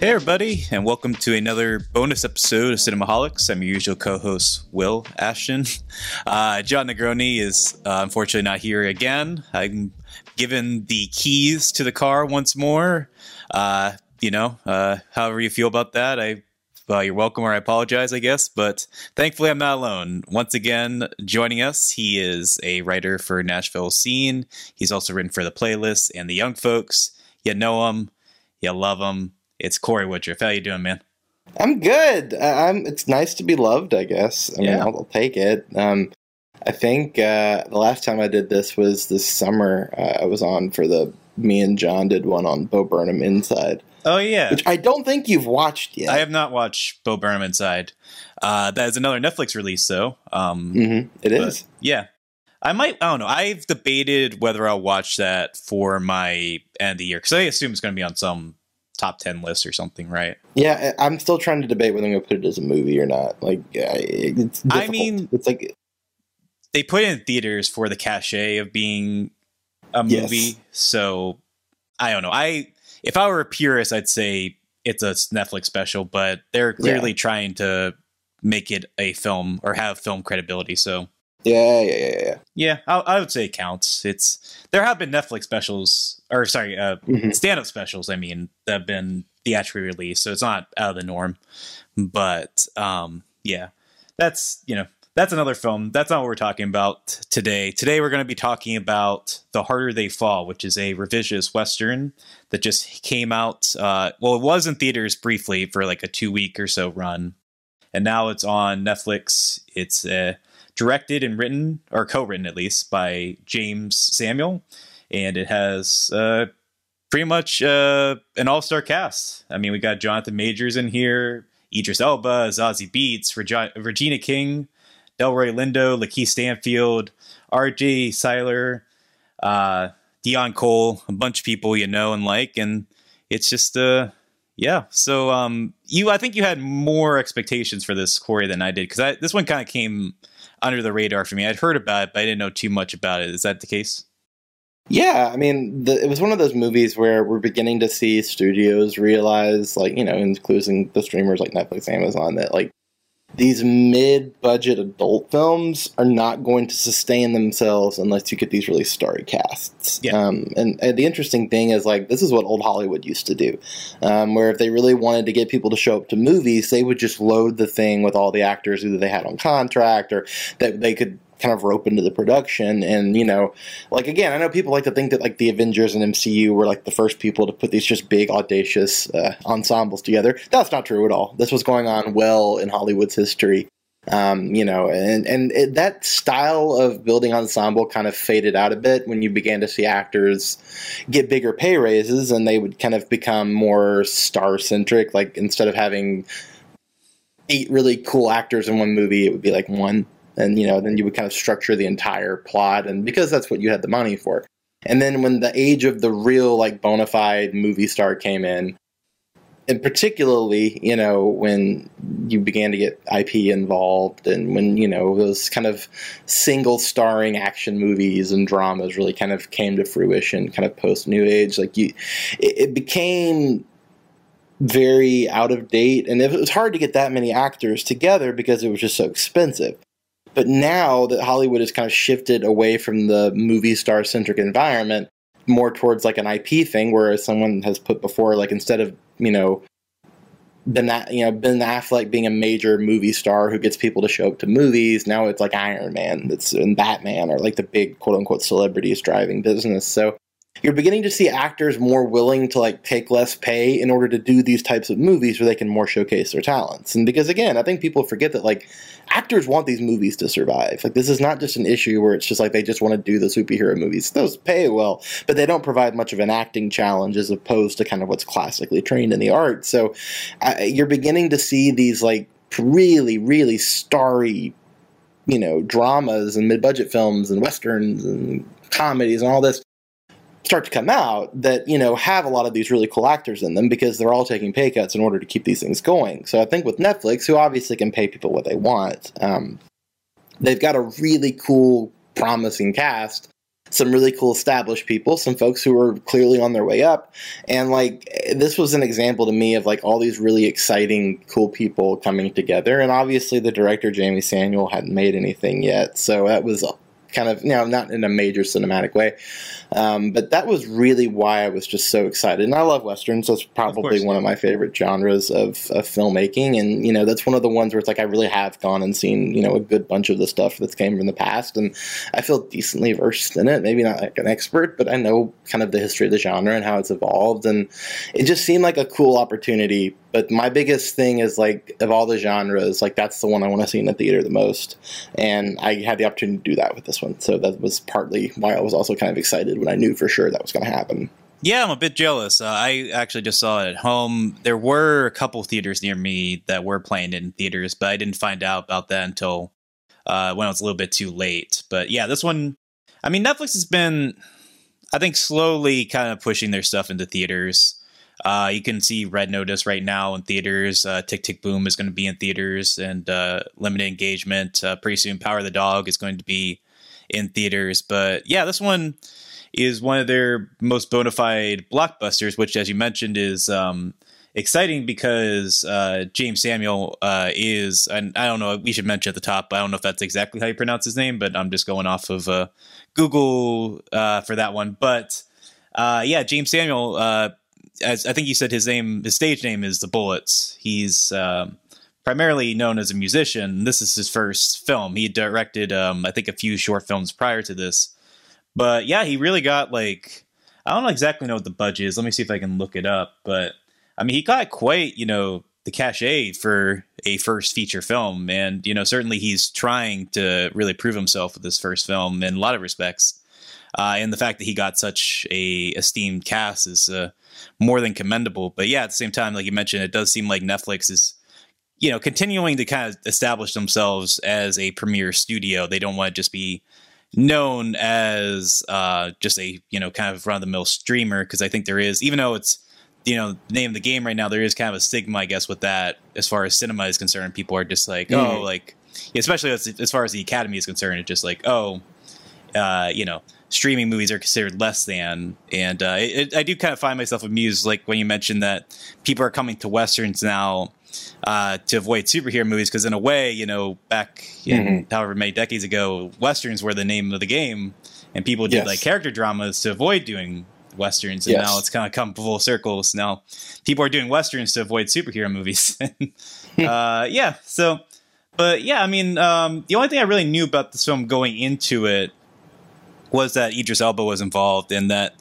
Hey, everybody, and welcome to another bonus episode of Cinemaholics. I'm your usual co host, Will Ashton. Uh, Jon Negroni is uh, unfortunately not here again. I'm given the keys to the car once more. Uh, you know, uh, however you feel about that, I you're welcome, or I apologize, I guess. But thankfully, I'm not alone. Once again, joining us, he is a writer for Nashville Scene. He's also written for the playlist and the Young Folks. You know him, you love him it's Corey Woodroof. How you doing, man? I'm good. I'm. It's nice to be loved. I guess. I mean, yeah. I'll, I'll take it. Um, I think uh, the last time I did this was this summer. Uh, I was on for the me and John did one on Bo Burnham Inside. Oh yeah, which I don't think you've watched yet. I have not watched Bo Burnham Inside. Uh, that is another Netflix release, though. Um, mm-hmm. It is. Yeah, I might. I don't know. I've debated whether I'll watch that for my end of the year because I assume it's going to be on some top 10 list or something, right? Yeah, I'm still trying to debate whether I'm going to put it as a movie or not. Like, it's difficult. I mean, it's like they put it in theaters for the cachet of being a movie. Yes. So I don't know. I if I were a purist, I'd say it's a Netflix special, but they're clearly yeah. trying to make it a film or have film credibility. So yeah, yeah, yeah, yeah. Yeah, I, I would say it counts. It's there have been Netflix specials, or sorry, uh, mm-hmm. stand-up specials. I mean, that have been theatrically released, so it's not out of the norm. But um, yeah, that's you know that's another film. That's not what we're talking about today. Today we're going to be talking about The Harder They Fall, which is a revisionist western that just came out. Uh, well, it was in theaters briefly for like a two week or so run, and now it's on Netflix. It's a directed and written, or co-written at least, by Jeymes Samuel, and it has uh, pretty much uh, an all-star cast. I mean, we got Jonathan Majors in here, Idris Elba, Zazie Beetz, Reg- Regina King, Delroy Lindo, Lakeith Stanfield, R.J. Cyler, uh, Deon Cole, a bunch of people you know and like, and it's just uh yeah. So um you I think you had more expectations for this Corey than I did because this one kind of came under the radar for me. I'd heard about it, but I didn't know too much about it. Is that the case? Yeah, I mean, the, it was one of those movies where we're beginning to see studios realize, like, you know, including the streamers like Netflix, Amazon, that, like, these mid-budget adult films are not going to sustain themselves unless you get these really starry casts. Yeah. Um, and, and, the interesting thing is like this is what old Hollywood used to do, um, where if they really wanted to get people to show up to movies, they would just load the thing with all the actors either they had on contract or that they could kind of rope into the production. And you know, like again, I know people like to think that like the Avengers and MCU were like the first people to put these just big audacious uh, ensembles together. That's not true at all. This was going on well in Hollywood's history. Um, you know, and and it, that style of building ensemble kind of faded out a bit when you began to see actors get bigger pay raises, and they would kind of become more star centric. Like instead of having eight really cool actors in one movie, it would be like one and you know then you would kind of structure the entire plot and because that's what you had the money for. And then when the age of the real like bona fide movie star came in and particularly you know when you began to get ip involved and when you know those kind of single starring action movies and dramas really kind of came to fruition kind of post new age like you it, it became very out of date and it was hard to get that many actors together because it was just so expensive but now that Hollywood has kind of shifted away from the movie star centric environment more towards like an IP thing, where someone has put before, like instead of you know Ben, you know Ben Affleck being a major movie star who gets people to show up to movies, now it's like Iron Man that's and Batman are like the big quote unquote celebrities driving business. So you're beginning to see actors more willing to like take less pay in order to do these types of movies where they can more showcase their talents. And because again, I think people forget that like actors want these movies to survive. Like this is not just an issue where it's just like they just want to do the superhero movies. Those pay well, but they don't provide much of an acting challenge as opposed to kind of what's classically trained in the art. So uh, you're beginning to see these like really really starry you know dramas and mid-budget films and westerns and comedies and all this start to come out that you know have a lot of these really cool actors in them because they're all taking pay cuts in order to keep these things going. So I think with Netflix, who obviously can pay people what they want, um, they've got a really cool, promising cast some really cool established people, some folks who were clearly on their way up. And like this was an example to me of like all these really exciting, cool people coming together. And obviously the director Jamie Samuel hadn't made anything yet. So that was kind of you know not in a major cinematic way um, but that was really why i was just so excited. And i love westerns so it's probably of course, one yeah. of my favorite genres of, of filmmaking. And you know that's one of the ones where it's like i really have gone and seen you know a good bunch of the stuff that's came from the past. And i feel decently versed in it. Maybe not like an expert but i know kind of the history of the genre and how it's evolved. And it just seemed like a cool opportunity. But my biggest thing is like of all the genres like that's the one i want to see in the theater the most. And i had the opportunity to do that with this one. So that was partly why i was also kind of excited when i knew for sure that was going to happen yeah i'm a bit jealous uh, i actually just saw it at home there were a couple theaters near me that were playing in theaters but i didn't find out about that until uh, when it was a little bit too late but yeah this one i mean netflix has been i think slowly kind of pushing their stuff into theaters uh, you can see Red Notice right now in theaters. Uh, Tick Tick Boom is going to be in theaters and uh, limited engagement. Uh, pretty soon, Power of the Dog is going to be in theaters. But yeah, this one is one of their most bona fide blockbusters, which, as you mentioned, is um, exciting because uh, Jeymes Samuel uh, is, and I don't know, we should mention at the top, I don't know if that's exactly how you pronounce his name, but I'm just going off of Google for that one. But yeah, Jeymes Samuel as I think you said his name, his stage name is the Bullitts. He's um, primarily known as a musician. This is his first film. He directed, um, I think, a few short films prior to this. But yeah, he really got like I don't exactly know what the budget is. Let me see if I can look it up. But I mean, he got quite you know the cachet for a first feature film, and you know certainly he's trying to really prove himself with this first film in a lot of respects. Uh, and the fact that he got such a esteemed cast is uh, more than commendable. But yeah, at the same time, like you mentioned, it does seem like Netflix is, you know, continuing to kind of establish themselves as a premier studio. They don't want to just be known as uh, just a you know kind of run of the mill streamer because I think there is, even though it's you know the name of the game right now, there is kind of a stigma, I guess, with that as far as cinema is concerned. People are just like, mm. oh, like especially as, as far as the Academy is concerned, it's just like, oh, uh, you know streaming movies are considered less than. And uh, it, I do kind of find myself amused, like when you mentioned that people are coming to westerns now uh, to avoid superhero movies, because in a way, you know, back in mm-hmm. however many decades ago, westerns were the name of the game, and people did yes. like character dramas to avoid doing westerns, and yes. now it's kind of come full circle. So now people are doing westerns to avoid superhero movies. uh, yeah, so. But yeah, I mean, um, the only thing I really knew about this film going into it was that Idris Elba was involved and that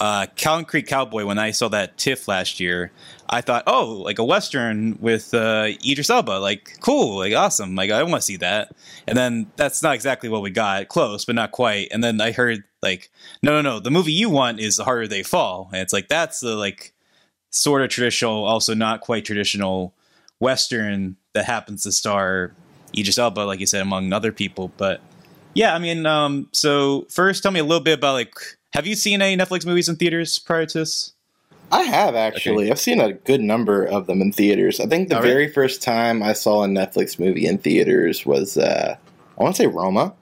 uh, Concrete Cowboy, when I saw that TIFF last year, I thought, oh, like a Western with uh, Idris Elba. Like, cool, like, awesome. Like, I want to see that. And then that's not exactly what we got. Close, but not quite. And then I heard, like, no, no, no, the movie you want is The Harder They Fall. And it's like, that's the, like, sort of traditional, also not quite traditional Western that happens to star Idris Elba, like you said, among other people. But yeah, I mean, um, so first, tell me a little bit about like, have you seen any Netflix movies in theaters prior to this? I have actually. Okay. I've seen a good number of them in theaters. I think the All very right. first time I saw a Netflix movie in theaters was, uh, I want to say Roma.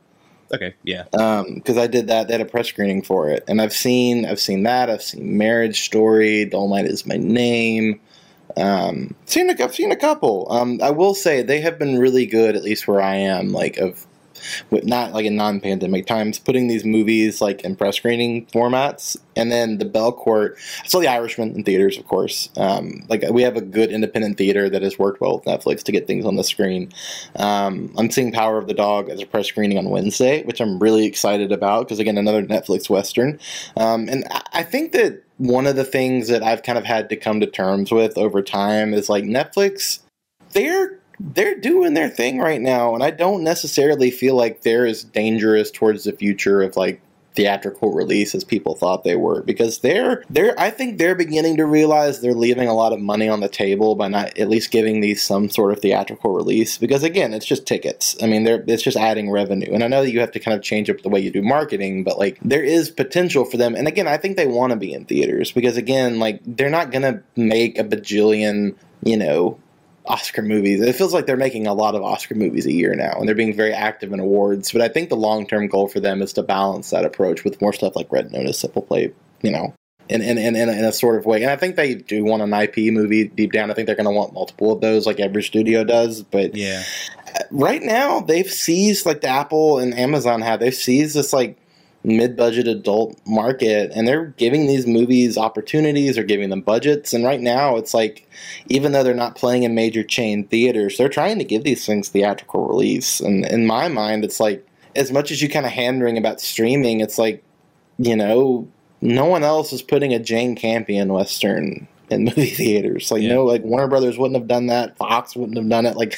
Okay, yeah. Because um, I did that. They had a press screening for it, and I've seen, I've seen that. I've seen Marriage Story. Dolemite is my name. Um, seen a, I've seen a couple. Um, I will say they have been really good, at least where I am, like of with not like in non-pandemic times, putting these movies like in press screening formats, and then the Belcourt. I saw The Irishman in theaters, of course. Um, like we have a good independent theater that has worked well with Netflix to get things on the screen. Um, I'm seeing Power of the Dog as a press screening on Wednesday, which I'm really excited about because again, another Netflix western. Um, and I think that one of the things that I've kind of had to come to terms with over time is like Netflix. They're they're doing their thing right now, and I don't necessarily feel like they're as dangerous towards the future of like theatrical release as people thought they were because they're they're I think they're beginning to realize they're leaving a lot of money on the table by not at least giving these some sort of theatrical release because again it's just tickets. I mean they're it's just adding revenue. And I know that you have to kind of change up the way you do marketing but like there is potential for them. And again I think they want to be in theaters because again like they're not gonna make a bajillion you know Oscar movies. It feels like they're making a lot of Oscar movies a year now, and they're being very active in awards. But I think the long term goal for them is to balance that approach with more stuff like Red Notice that will play, you know, in in, in, in, a, in a sort of way. And I think they do want an IP movie deep down. I think they're going to want multiple of those, like every studio does. But Yeah. right now, they've seized like the Apple and Amazon have. They've seized this like mid-budget adult market and they're giving these movies opportunities or giving them budgets and right now it's like even though they're not playing in major chain theaters they're trying to give these things theatrical release. And in my mind it's like as much as you kind of hand wring about streaming it's like you know no one else is putting a jane campion western in movie theaters like Yeah. no like warner brothers wouldn't have done that fox wouldn't have done it like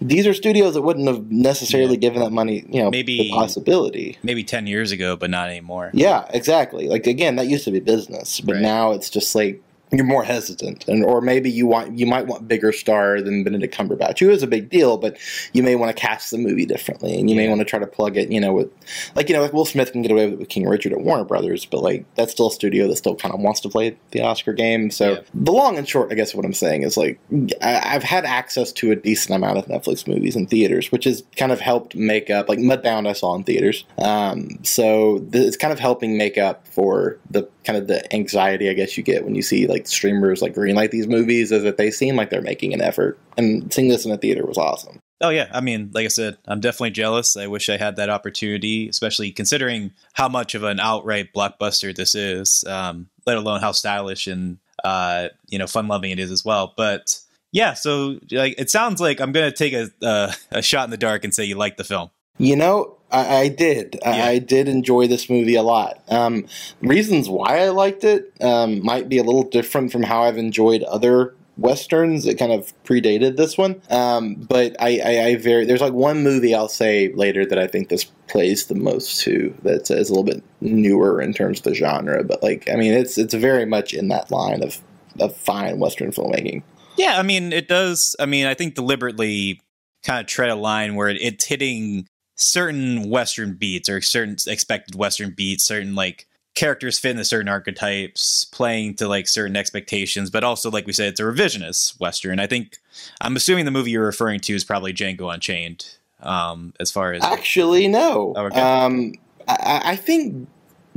these are studios that wouldn't have necessarily Yeah. given that money you know Maybe- the possibility Maybe 10 years ago, but not anymore. yeah, exactly. Like again, that used to be business, but Right. now it's just like you're more hesitant, and or maybe you want you might want bigger star than Benedict Cumberbatch, who is a big deal, but you may want to cast the movie differently, and you may want to try to plug it, you know, with like you know, like Will Smith can get away with it with King Richard at Warner Brothers, but like that's still a studio that still kind of wants to play the Oscar game. So Yeah. the long and short, I guess, what I'm saying is like I, I've had access to a decent amount of Netflix movies in theaters, which has kind of helped make up. Like Mudbound, I saw in theaters, um, so th- it's kind of helping make up for the kind of the anxiety I guess you get when you see like streamers like greenlight these movies, is that they seem like they're making an effort, and seeing this in a theater was awesome. Oh yeah, I mean, like I said, I'm definitely jealous. I wish I had that opportunity, especially considering how much of an outright blockbuster this is. Um, let alone how stylish and uh, you know fun loving it is as well. But yeah, so like it sounds like I'm gonna take a uh, a shot in the dark and say you like the film. You know, I, I did. Yeah. I, I did enjoy this movie a lot. Um, reasons why I liked it um, might be a little different from how I've enjoyed other westerns. It kind of predated this one, um, but I, I, I very there's like one movie I'll say later that I think this plays the most to. That is a little bit newer in terms of the genre, but like I mean, it's it's very much in that line of of fine western filmmaking. Yeah, I mean, it does. I mean, I think deliberately kind of tread a line where it, it's hitting certain Western beats or certain expected Western beats, certain like characters fit into certain archetypes, playing to like certain expectations, but also, like we said, it's a revisionist Western. I think I'm assuming the movie you're referring to is probably Django Unchained. Um, as far as Actually, no. Oh, okay. Um, I, I think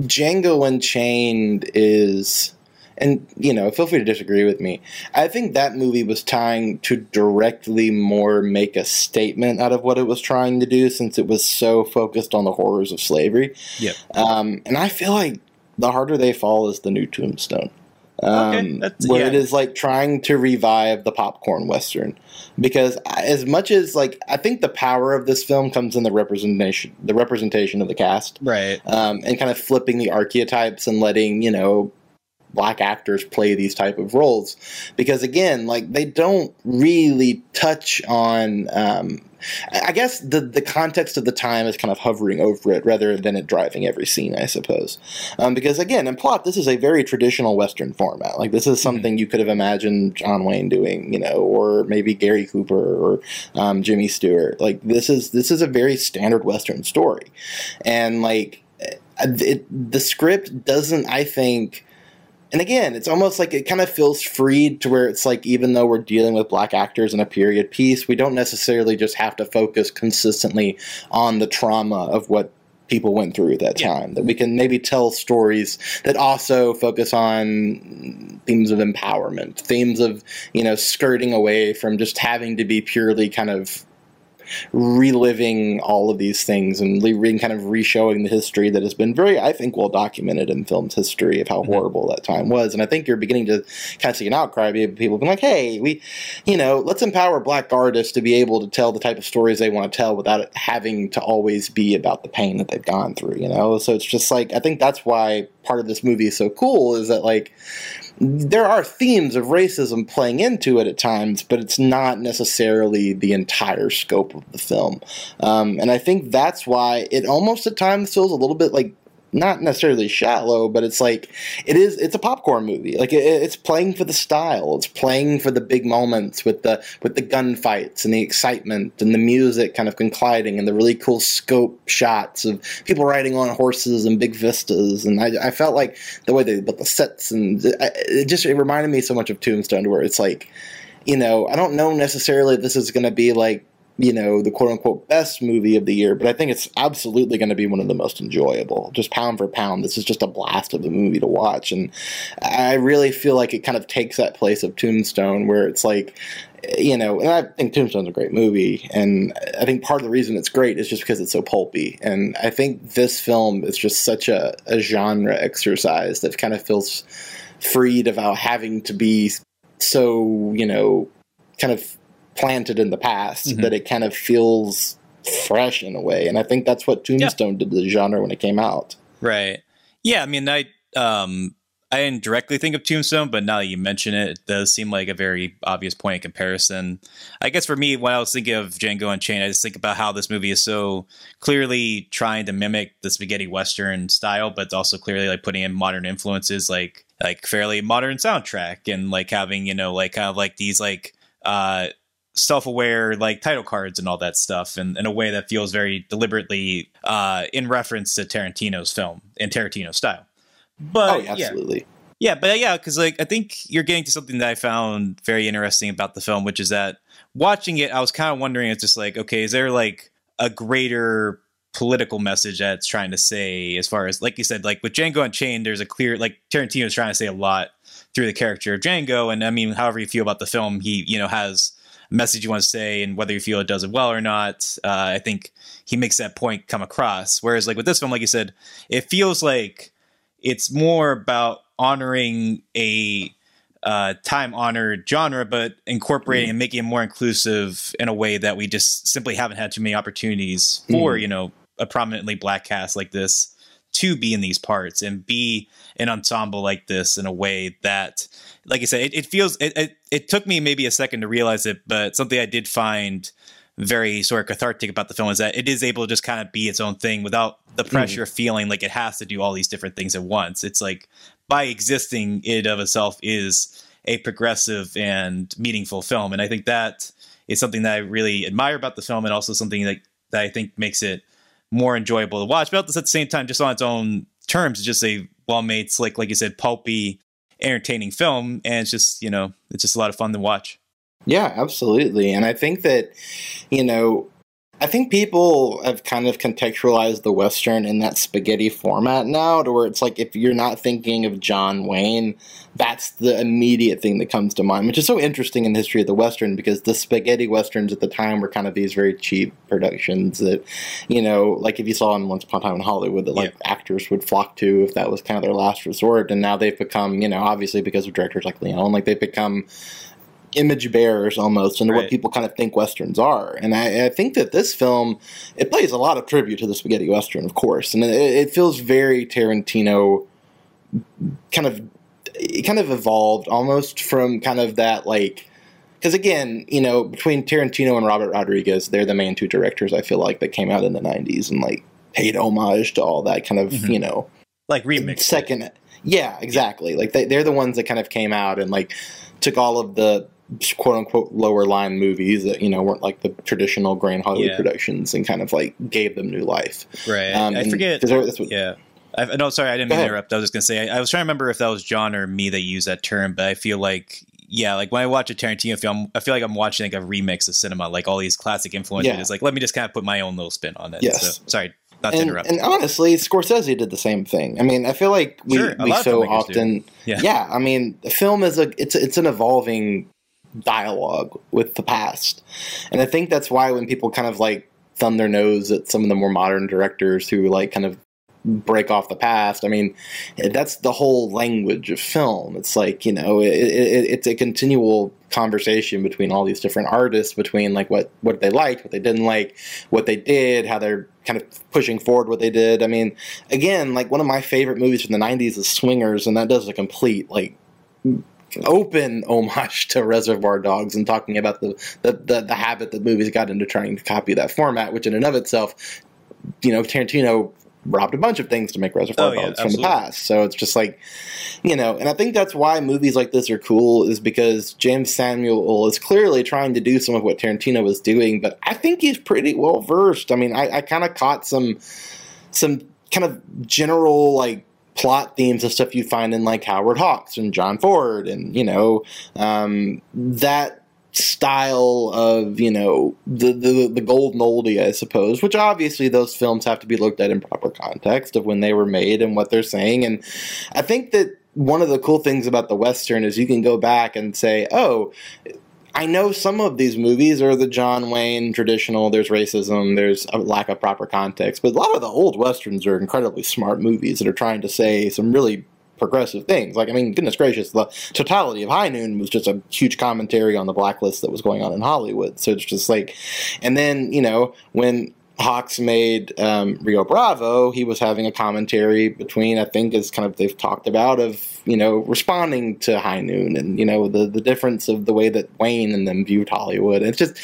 Django Unchained is, and you know, feel free to disagree with me. I think that movie was trying to directly more make a statement out of what it was trying to do, since it was so focused on the horrors of slavery. Yep. Um, and I feel like the harder they fall is the new Tombstone. Um, Okay, that's- where yeah. it is like trying to revive the popcorn western because as much as like I think the power of this film comes in the representation the representation of the cast right, um, and kind of flipping the archetypes and letting you know black actors play these type of roles because again like they don't really touch on um, I guess the the context of the time is kind of hovering over it rather than it driving every scene, I suppose. Um, because again, in plot, this is a very traditional Western format. Like this is something you could have imagined John Wayne doing, you know, or maybe Gary Cooper or um, Jimmy Stewart. Like this is this is a very standard Western story, and like it, the script doesn't, I think. And again, it's almost like it kind of feels freed to where it's like even though we're dealing with black actors in a period piece, we don't necessarily just have to focus consistently on the trauma of what people went through at that Yeah. time. That we can maybe tell stories that also focus on themes of empowerment, themes of, you know, skirting away from just having to be purely kind of reliving all of these things and re- kind of re-showing the history that has been very, I think, well documented in film's history of how Mhm. horrible that time was. And I think you're beginning to kind of see an outcry of people being like, "Hey, we, you know, let's empower black artists to be able to tell the type of stories they want to tell without it having to always be about the pain that they've gone through." You know, so it's just like I think that's why part of this movie is so cool is that like there are themes of racism playing into it at times, but it's not necessarily the entire scope of the film. Um, and I think that's why it almost at times feels a little bit like not necessarily shallow, but it's like it is. It's a popcorn movie. Like it, it's playing for the style. It's playing for the big moments with the with the gunfights and the excitement and the music kind of colliding and the really cool scope shots of people riding on horses and big vistas. And I, I felt like the way they built the sets and it, just it reminded me so much of Tombstone, where it's like you know, I don't know necessarily this is going to be like you know, the quote unquote best movie of the year, but I think it's absolutely going to be one of the most enjoyable. Just pound for pound, this is just a blast of a movie to watch. And I really feel like it kind of takes that place of Tombstone, where it's like, you know, and I think Tombstone's a great movie, and I think part of the reason it's great is just because it's so pulpy. And I think this film is just such a, a genre exercise that kind of feels freed about having to be so, you know, kind of planted in the past mm-hmm. that it kind of feels fresh in a way. And I think that's what Tombstone yeah. did to the genre when it came out. Right. Yeah. I mean, I um, I didn't directly think of Tombstone, but now that you mention it, it does seem like a very obvious point of comparison. I guess for me, when I was thinking of Django Unchained, I just think about how this movie is so clearly trying to mimic the spaghetti western style, but also clearly like putting in modern influences, like like fairly modern soundtrack and like having you know like kind of like these like uh self-aware like title cards and all that stuff and in a way that feels very deliberately uh in reference to Tarantino's film in Tarantino style. But oh, absolutely. Yeah. Yeah, but yeah, because like I think you're getting to something that I found very interesting about the film, which is that watching it, I was kind of wondering, it's just like, okay, is there like a greater political message that it's trying to say as far as like you said, like with Django Unchained, there's a clear like Tarantino's trying to say a lot through the character of Django, and I mean, however you feel about the film, he you know has message you want to say and whether you feel it does it well or not. Uh, I think he makes that point come across. Whereas, like with this film, like you said, it feels like it's more about honoring a uh, time honored genre, but incorporating mm. and making it more inclusive in a way that we just simply haven't had too many opportunities for, mm. you know, a prominently black cast like this to be in these parts and be an ensemble like this in a way that like i said it, it feels it, it, it took me maybe a second to realize it but something i did find very sort of cathartic about the film is that it is able to just kind of be its own thing without the mm-hmm. pressure mm. of feeling like it has to do all these different things at once it's like by existing it of itself is a progressive and meaningful film and i think that is something that i really admire about the film and also something that, that i think makes it more enjoyable to watch. But at the same time, just on its own terms, it's just a well made, slick, like you said, pulpy, entertaining film, and it's just you know it's just a lot of fun to watch. Yeah, absolutely, and I think that you know I think people have kind of contextualized the Western in that spaghetti format now, to where it's like if you're not thinking of John Wayne, that's the immediate thing that comes to mind, which is so interesting in the history of the Western because the spaghetti Westerns at the time were kind of these very cheap productions that, you know, like if you saw in Once Upon a Time in Hollywood, that like yeah. actors would flock to if that was kind of their last resort. And now they've become, you know, obviously because of directors like Leone, like they've become image bearers almost into right. what people kind of think westerns are. And I, I, think that this film it plays a lot of tribute to the spaghetti western, of course, and it, it feels very Tarantino. Kind of, it kind of evolved almost from kind of that like. Because again, you know, between Tarantino and Robert Rodriguez, they're the main two directors I feel like that came out in the '90s and like paid homage to all that kind of, mm-hmm. you know, like remix second. Yeah, exactly. Like they, they're the ones that kind of came out and like took all of the quote unquote lower line movies that you know weren't like the traditional grand Hollywood yeah. productions and kind of like gave them new life. Right. Um, I forget. What, yeah. I, no, sorry, I didn't mean to interrupt. I was just gonna say I, I, was trying to remember if that was Jon or me that used that term, but I feel like yeah, like when I watch a Tarantino film, I feel like I'm watching like a remix of cinema, like all these classic influences. Yeah. Like let me just kind of put my own little spin on it. Yes. So, sorry, not and, to interrupt. And honestly, Scorsese did the same thing. I mean, I feel like we, sure, we so often, yeah. yeah. I mean, film is a it's it's an evolving dialogue with the past. And I think that's why when people kind of like thumb their nose at some of the more modern directors who like kind of break off the past. I mean, that's the whole language of film. It's like you know, it, it, it's a continual conversation between all these different artists, between like what what they liked, what they didn't like, what they did, how they're kind of pushing forward what they did. I mean, again, like one of my favorite movies from the '90s is Swingers, and that does a complete like open homage to Reservoir Dogs and talking about the, the, the, the, habit that movies got into trying to copy that format, which in and of itself, you know, Tarantino robbed a bunch of things to make Reservoir oh, Dogs yeah, from the past. So it's just like, you know, and I think that's why movies like this are cool is because Jeymes Samuel is clearly trying to do some of what Tarantino was doing, but I think he's pretty well versed. I mean, I, I kind of caught some some kind of general like plot themes of stuff you find in like Howard Hawks and John Ford, and you know um, that style of you know the, the the golden oldie i suppose which obviously those films have to be looked at in proper context of when they were made and what they're saying. And i think that one of the cool things about the western is you can go back and say oh I know some of these movies are the John Wayne traditional. There's racism. There's a lack of proper context. But a lot of the old westerns are incredibly smart movies that are trying to say some really progressive things. Like, I mean, goodness gracious, the totality of High Noon was just a huge commentary on the blacklist that was going on in Hollywood. So it's just like, and then, you know, when Hawks made um, Rio Bravo, he was having a commentary between, I think, as kind of they've talked about, of you know responding to High Noon and you know the the difference of the way that Wayne and them viewed Hollywood. It's just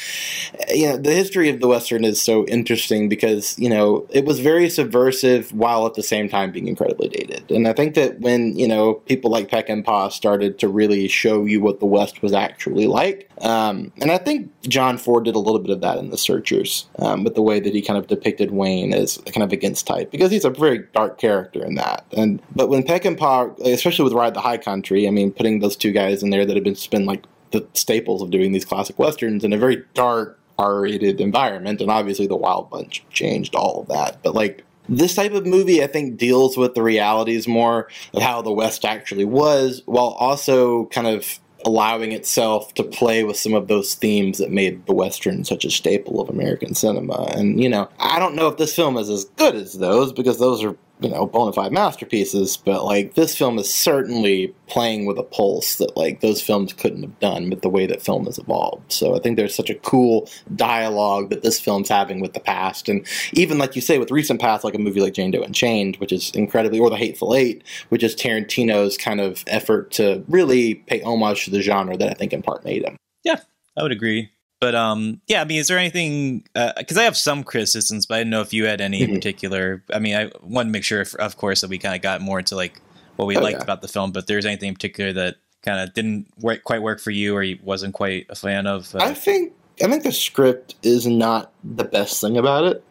you know the history of the Western is so interesting because you know it was very subversive while at the same time being incredibly dated. And I think that when you know people like Peckinpah started to really show you what the West was actually like, um, and I think John Ford did a little bit of that in The Searchers, um, but the way that he kind of depicted Wayne as kind of against type because he's a very dark character in that. And but when Peckinpah, especially with Ride the High Country, I mean, putting those two guys in there that have been like the staples of doing these classic westerns in a very dark, R-rated environment, and obviously the Wild Bunch changed all of that. But like this type of movie, I think, deals with the realities more of how the West actually was, while also kind of allowing itself to play with some of those themes that made the western such a staple of American cinema. And you know, I don't know if this film is as good as those because those are you know bona fide masterpieces but like this film is certainly playing with a pulse that like those films couldn't have done with the way that film has evolved. So i think there's such a cool dialogue that this film's having with the past. And even like you say with recent past like a movie like Django Unchained which is incredibly or the hateful eight which is tarantino's kind of effort to really pay homage to the genre that i think in part made him. Yeah i would agree but um, yeah, I mean, is there anything? Because uh, I have some criticisms, but I didn't know if you had any mm-hmm. in particular. I mean, I want to make sure, if, of course, that we kind of got more into like what we oh, liked yeah. about the film. But there's anything in particular that kind of didn't work, quite work for you, or you wasn't quite a fan of? Uh, I think I think the script is not the best thing about it.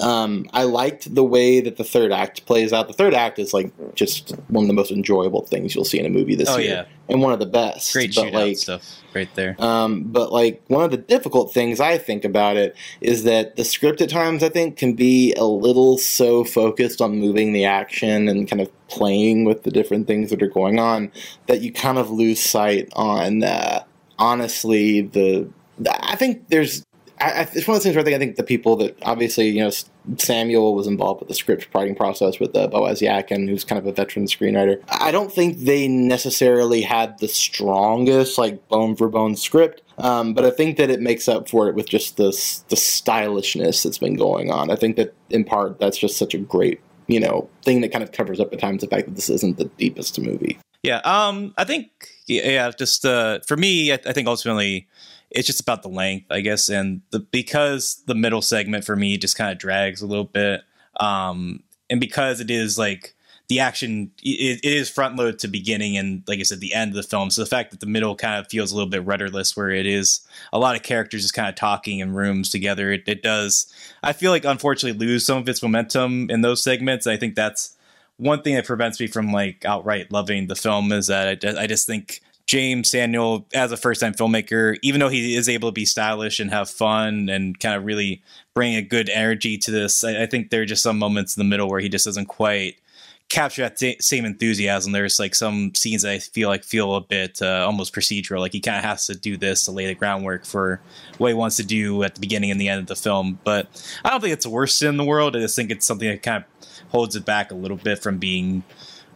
Um, I liked the way that the third act plays out. The third act is like just one of the most enjoyable things you'll see in a movie this oh, year, yeah. and one of the best. Great but like, stuff right there. Um, but like one of the difficult things I think about it is that the script at times I think can be a little so focused on moving the action and kind of playing with the different things that are going on that you kind of lose sight on uh, honestly the I think there's I, it's one of those things where I think, I think the people that obviously, you know, Samuel was involved with the script writing process with uh, Boaz Yakin, who's kind of a veteran screenwriter. I don't think they necessarily had the strongest, like, bone for bone script. Um, but I think that it makes up for it with just the the stylishness that's been going on. I think that in part that's just such a great you know thing that kind of covers up at times the fact that this isn't the deepest movie. Yeah, um, I think yeah, just uh, for me, I, I think ultimately it's just about the length, I guess, and the because the middle segment for me just kind of drags a little bit, um, and because it is like the action it, it is front load to beginning and like I said, the end of the film. So the fact that the middle kind of feels a little bit rudderless, where it is a lot of characters just kind of talking in rooms together, it, it does. I feel like unfortunately lose some of its momentum in those segments. I think that's one thing that prevents me from like outright loving the film is that I, I just think Jeymes Samuel as a first time filmmaker, even though he is able to be stylish and have fun and kind of really bring a good energy to this, I, I think there are just some moments in the middle where he just doesn't quite capture that same enthusiasm. There's like some scenes that I feel like feel a bit uh, almost procedural. Like he kind of has to do this to lay the groundwork for what he wants to do at the beginning and the end of the film. But I don't think it's the worst in the world. I just think it's something that kind of holds it back a little bit from being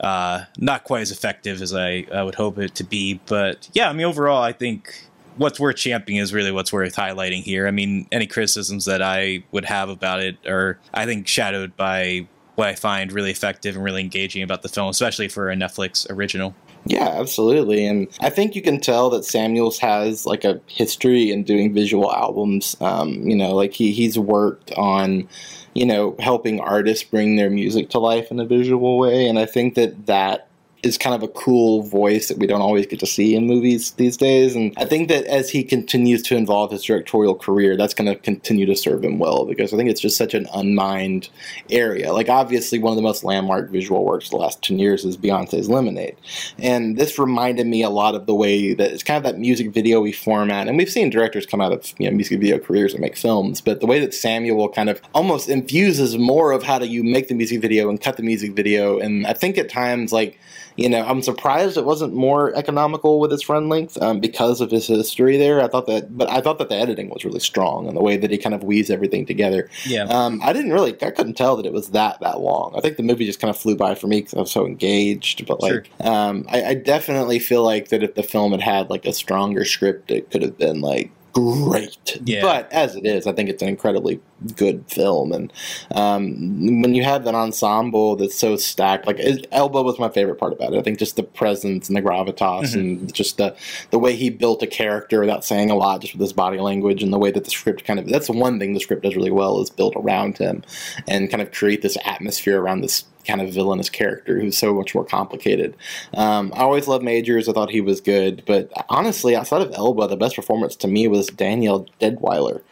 uh, not quite as effective as I, I would hope it to be. But yeah, I mean, overall, I think what's worth championing is really what's worth highlighting here. I mean, any criticisms that I would have about it are, I think, shadowed by what I find really effective and really engaging about the film, especially for a Netflix original. Yeah, absolutely. And I think you can tell that Samuels has like a history in doing visual albums. Um, you know, like he, he's worked on you know, helping artists bring their music to life in a visual way. And I think that that is kind of a cool voice that we don't always get to see in movies these days. And I think that as he continues to involve his directorial career, that's going to continue to serve him well because I think it's just such an unmined area. Like, obviously, one of the most landmark visual works of the last 10 years is Beyonce's Lemonade. And this reminded me a lot of the way that it's kind of that music video we format. And we've seen directors come out of you know, music video careers and make films, but the way that Samuel kind of almost infuses more of how do you make the music video and cut the music video. And I think at times, like, you know, I'm surprised it wasn't more economical with its run length um, because of his history there. I thought that, but I thought that the editing was really strong and the way that he kind of weaves everything together. Yeah. Um, I didn't really, I couldn't tell that it was that that long. I think the movie just kind of flew by for me because I was so engaged. But like, Sure. um, I, I definitely feel like that if the film had had like a stronger script, it could have been like great. Yeah. But as it is, I think it's an incredibly good film. And um, when you have that ensemble that's so stacked, like it, Elba was my favorite part about it. I think just the presence and the gravitas Mhm. and just the the way he built a character without saying a lot, just with his body language and the way that the script kind of that's one thing the script does really well is build around him and kind of create this atmosphere around this kind of villainous character who's so much more complicated. Um, I always loved Majors. I thought he was good, but honestly, outside of Elba, the best performance to me was Danielle Deadwyler,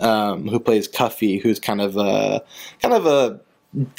um, who plays Cuffee, who's kind of a kind of a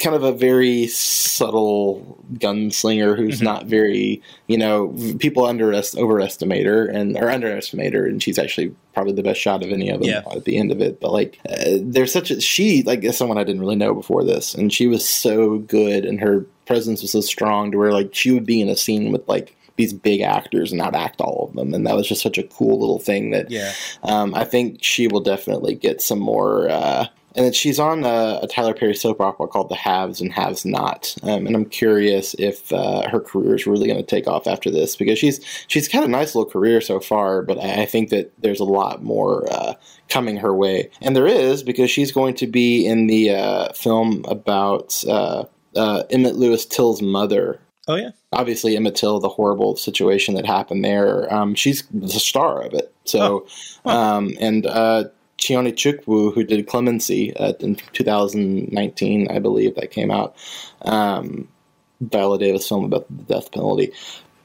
kind of a very subtle gunslinger who's Mhm. not very you know people underest overestimate her and or underestimate her and she's actually probably the best shot of any of them Yeah. at the end of it but like uh, there's such a she like is someone i didn't really know before this and she was so good and her presence was so strong to where like she would be in a scene with like these big actors and not act all of them and that was just such a cool little thing that Yeah. um, I think she will definitely get some more. Uh, and then she's on a, a Tyler Perry soap opera called The Haves and Haves Not, um, and I'm curious if uh, her career is really going to take off after this because she's she's had a nice little career so far, but I, I think that there's a lot more uh, coming her way, and there is because she's going to be in the uh, film about uh, uh, Emmett Louis Till's mother, Oh yeah. obviously Emmett Till, the horrible situation that happened there. Um, she's the star of it. So, Huh. um, and uh, Chinonye Chukwu, who did Clemency uh, in 2019, I believe that came out. Um, Viola Davis film about the death penalty.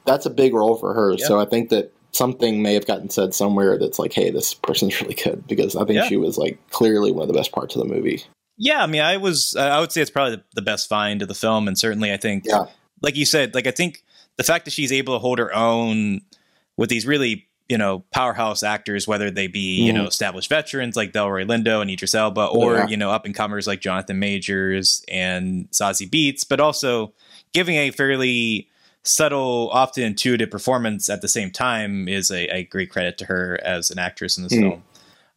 That's a big role for her. Yeah. So I think that something may have gotten said somewhere that's like, hey, this person's really good because I think Yeah. she was like clearly one of the best parts of the movie. Yeah, I mean, I was, I would say it's probably the, best find of the film, and certainly, I think, Yeah. like you said, like I think the fact that she's able to hold her own with these really, you know, powerhouse actors, whether they be, you Mhm. know, established veterans like Delroy Lindo and Idris Elba, or Yeah. you know, up and comers like Jonathan Majors and Zazie Beetz, but also giving a fairly subtle, often intuitive performance at the same time is a, a great credit to her as an actress in this Mhm. film.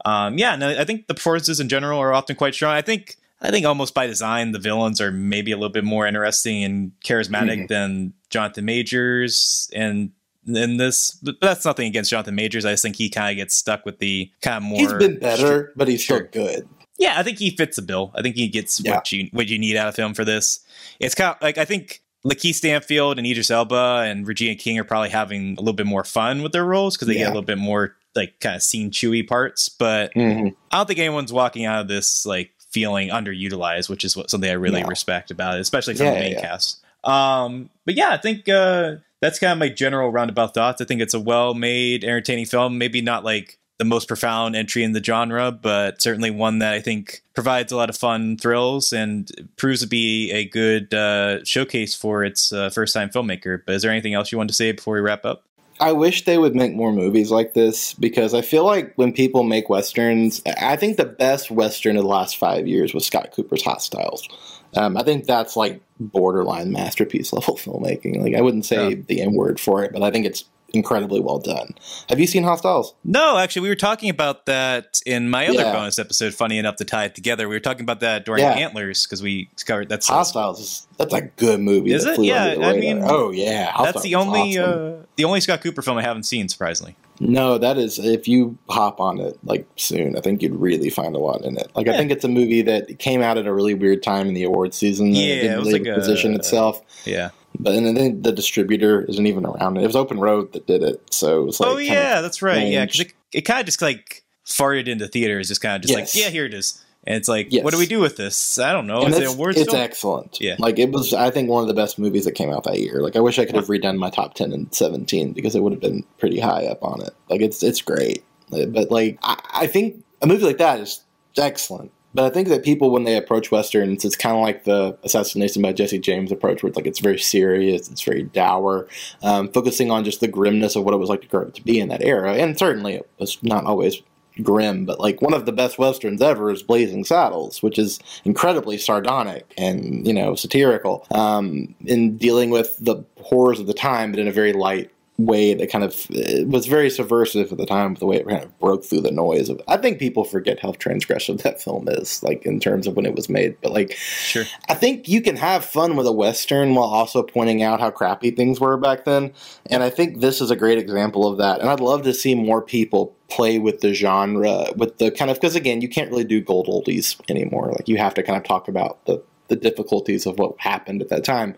Um, yeah, no, I think the performances in general are often quite strong. I think I think almost by design the villains are maybe a little bit more interesting and charismatic Mhm. than Jonathan Majors and in this but that's nothing against Jonathan Majors. I just think he kind of gets stuck with the kind of more He's been better, but he's Sure. still good. yeah, I think he fits the bill. I think he gets Yeah. what you what you need out of him for this. It's kind of like I think Lakeith Stanfield and Idris Elba and Regina King are probably having a little bit more fun with their roles because they get a little bit more like kind of scene chewy parts. But hmm I don't think anyone's walking out of this like feeling underutilized, which is what something I really No. respect about it, especially from Yeah, the main yeah. cast. Um, but yeah, I think uh, that's kind of my general roundabout thoughts. I think it's a well-made, entertaining film. Maybe not like the most profound entry in the genre, but certainly one that I think provides a lot of fun thrills and proves to be a good uh, showcase for its uh, first-time filmmaker. But is there anything else you want to say before we wrap up? I wish they would make more movies like this because I feel like when people make westerns, I think the best western of the last five years was Scott Cooper's Hostiles. Um, I think that's like borderline masterpiece level filmmaking. Like I wouldn't say Yeah. the N word for it, but I think it's incredibly well done. Have you seen Hostiles? No, actually, we were talking about that in my other Yeah. bonus episode. Funny enough to tie it together, we were talking about that during Yeah. Antlers because we covered that's Hostiles is that's a good movie. Is it? Yeah, I mean, oh yeah, Hostiles that's the only awesome. uh, the only Scott Cooper film I haven't seen. Surprisingly, No, that is if you hop on it like soon, I think you'd really find a lot in it. Like I think it's a movie that came out at a really weird time in the award season. Yeah, it didn't it was really like a- position itself. yeah. But and then the distributor isn't even around. It was Open Road that did it, so it was like oh yeah, that's right. Yeah, because it, it kind of just like farted into theaters, just kind of just Yes. like yeah, here it is, And it's like, Yes. what do we do with this? I don't know. and Is it it's, awards it's film? excellent. Yeah. like it was. I think one of the best movies that came out that year. Like I wish I could have redone my top ten and seventeen because it would have been pretty high up on it. Like it's it's great, but like I, I think a movie like that is excellent. But I think that people, when they approach westerns, it's kind of like the Assassination by Jesse James approach, where it's like it's very serious, it's very dour, um, focusing on just the grimness of what it was like to grow up to be in that era. And certainly, it was not always grim, but like one of the best westerns ever is Blazing Saddles, which is incredibly sardonic and you know satirical um, in dealing with the horrors of the time, but in a very light way that kind of was very subversive at the time with the way it kind of broke through the noise of I think people forget how transgressive that film is like in terms of when it was made but like Sure. I think you can have fun with a western while also pointing out how crappy things were back then and I think this is a great example of that and I'd love to see more people play with the genre with the kind of because again you can't really do gold oldies anymore like you have to kind of talk about the the difficulties of what happened at that time,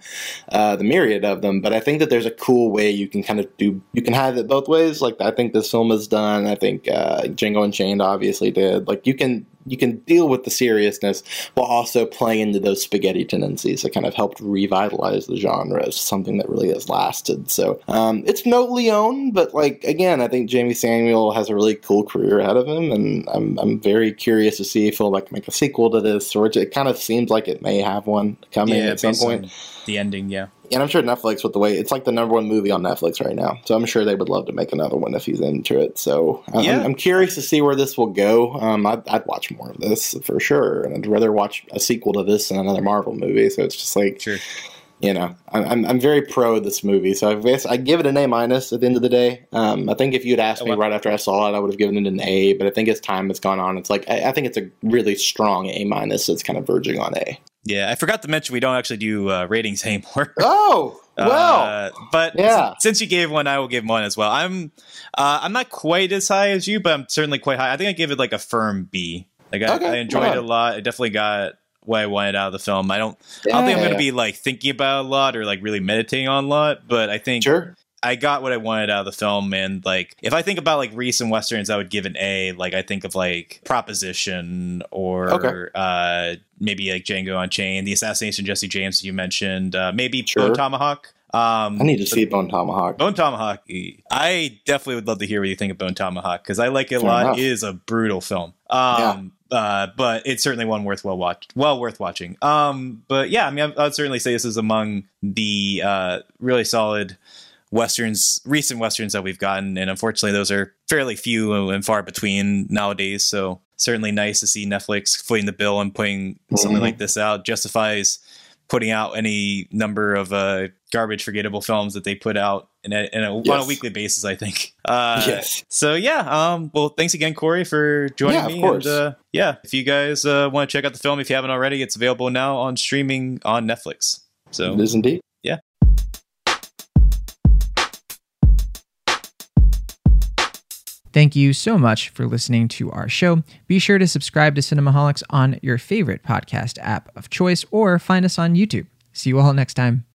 uh, the myriad of them. But I think that there's a cool way you can kind of do. You can have it both ways. Like I think this film has done. I think uh, Django Unchained obviously did. Like you can you can deal with the seriousness while also playing into those spaghetti tendencies that kind of helped revitalize the genre as something that really has lasted. So um, it's no Leone, but like again, I think Jeymes Samuel has a really cool career ahead of him, and I'm I'm very curious to see if he'll like make a sequel to this, or it kind of seems like it may have one coming yeah, at some point. on the ending. Yeah. And I'm sure Netflix, with the way it's like the number one movie on Netflix right now, so I'm sure they would love to make another one if he's into it. So I'm, Yeah. I'm curious to see where this will go. Um, I'd, I'd watch more of this for sure, and I'd rather watch a sequel to this than another Marvel movie. So it's just like Sure. you know, I'm I'm, very pro this movie. So I guess I give it an A minus at the end of the day. Um, I think if you'd asked Oh, me right after I saw it, I would have given it an A. But I think as time has gone on, it's like I, I think it's a really strong A minus. It's kind of verging on A. Yeah. I forgot to mention we don't actually do uh, ratings anymore. Oh well, Uh, but Yeah. since you gave one, I will give one as well. I'm uh, I'm not quite as high as you, but I'm certainly quite high. I think I give it like a firm B. Like I, Okay, I enjoyed right it a lot. I definitely got what I wanted out of the film. I don't I don't think I'm gonna be like thinking about it a lot or like really meditating on a lot, but I think sure. I got what I wanted out of the film. And like, if I think about like recent westerns, I would give an A. Like, I think of like Proposition or Okay. uh, maybe like Django Unchained, The Assassination of Jesse James you mentioned, uh, maybe Sure. Bone Tomahawk. Um, I need to see Bone Tomahawk. Bone Tomahawk. I definitely would love to hear what you think of Bone Tomahawk because I like it a Fair lot. enough. It is a brutal film. Um, uh, but it's certainly one worth well watch, well worth watching. Um, but yeah, I mean, I, I'd certainly say this is among the uh, really solid westerns, recent westerns that we've gotten, and unfortunately, those are fairly few and far between nowadays. So certainly nice to see Netflix footing the bill and putting something Mhm. like this out. Justifies putting out any number of uh, garbage, forgettable films that they put out in a, in a, on a weekly basis. I think. Uh, Yes. So yeah. Um. Well, thanks again, Corey, for joining Yeah, of me. course. And, uh, yeah. If you guys uh, want to check out the film, if you haven't already, it's available now on streaming on Netflix. So It is indeed. Thank you so much for listening to our show. Be sure to subscribe to Cinemaholics on your favorite podcast app of choice or find us on YouTube. See you all next time.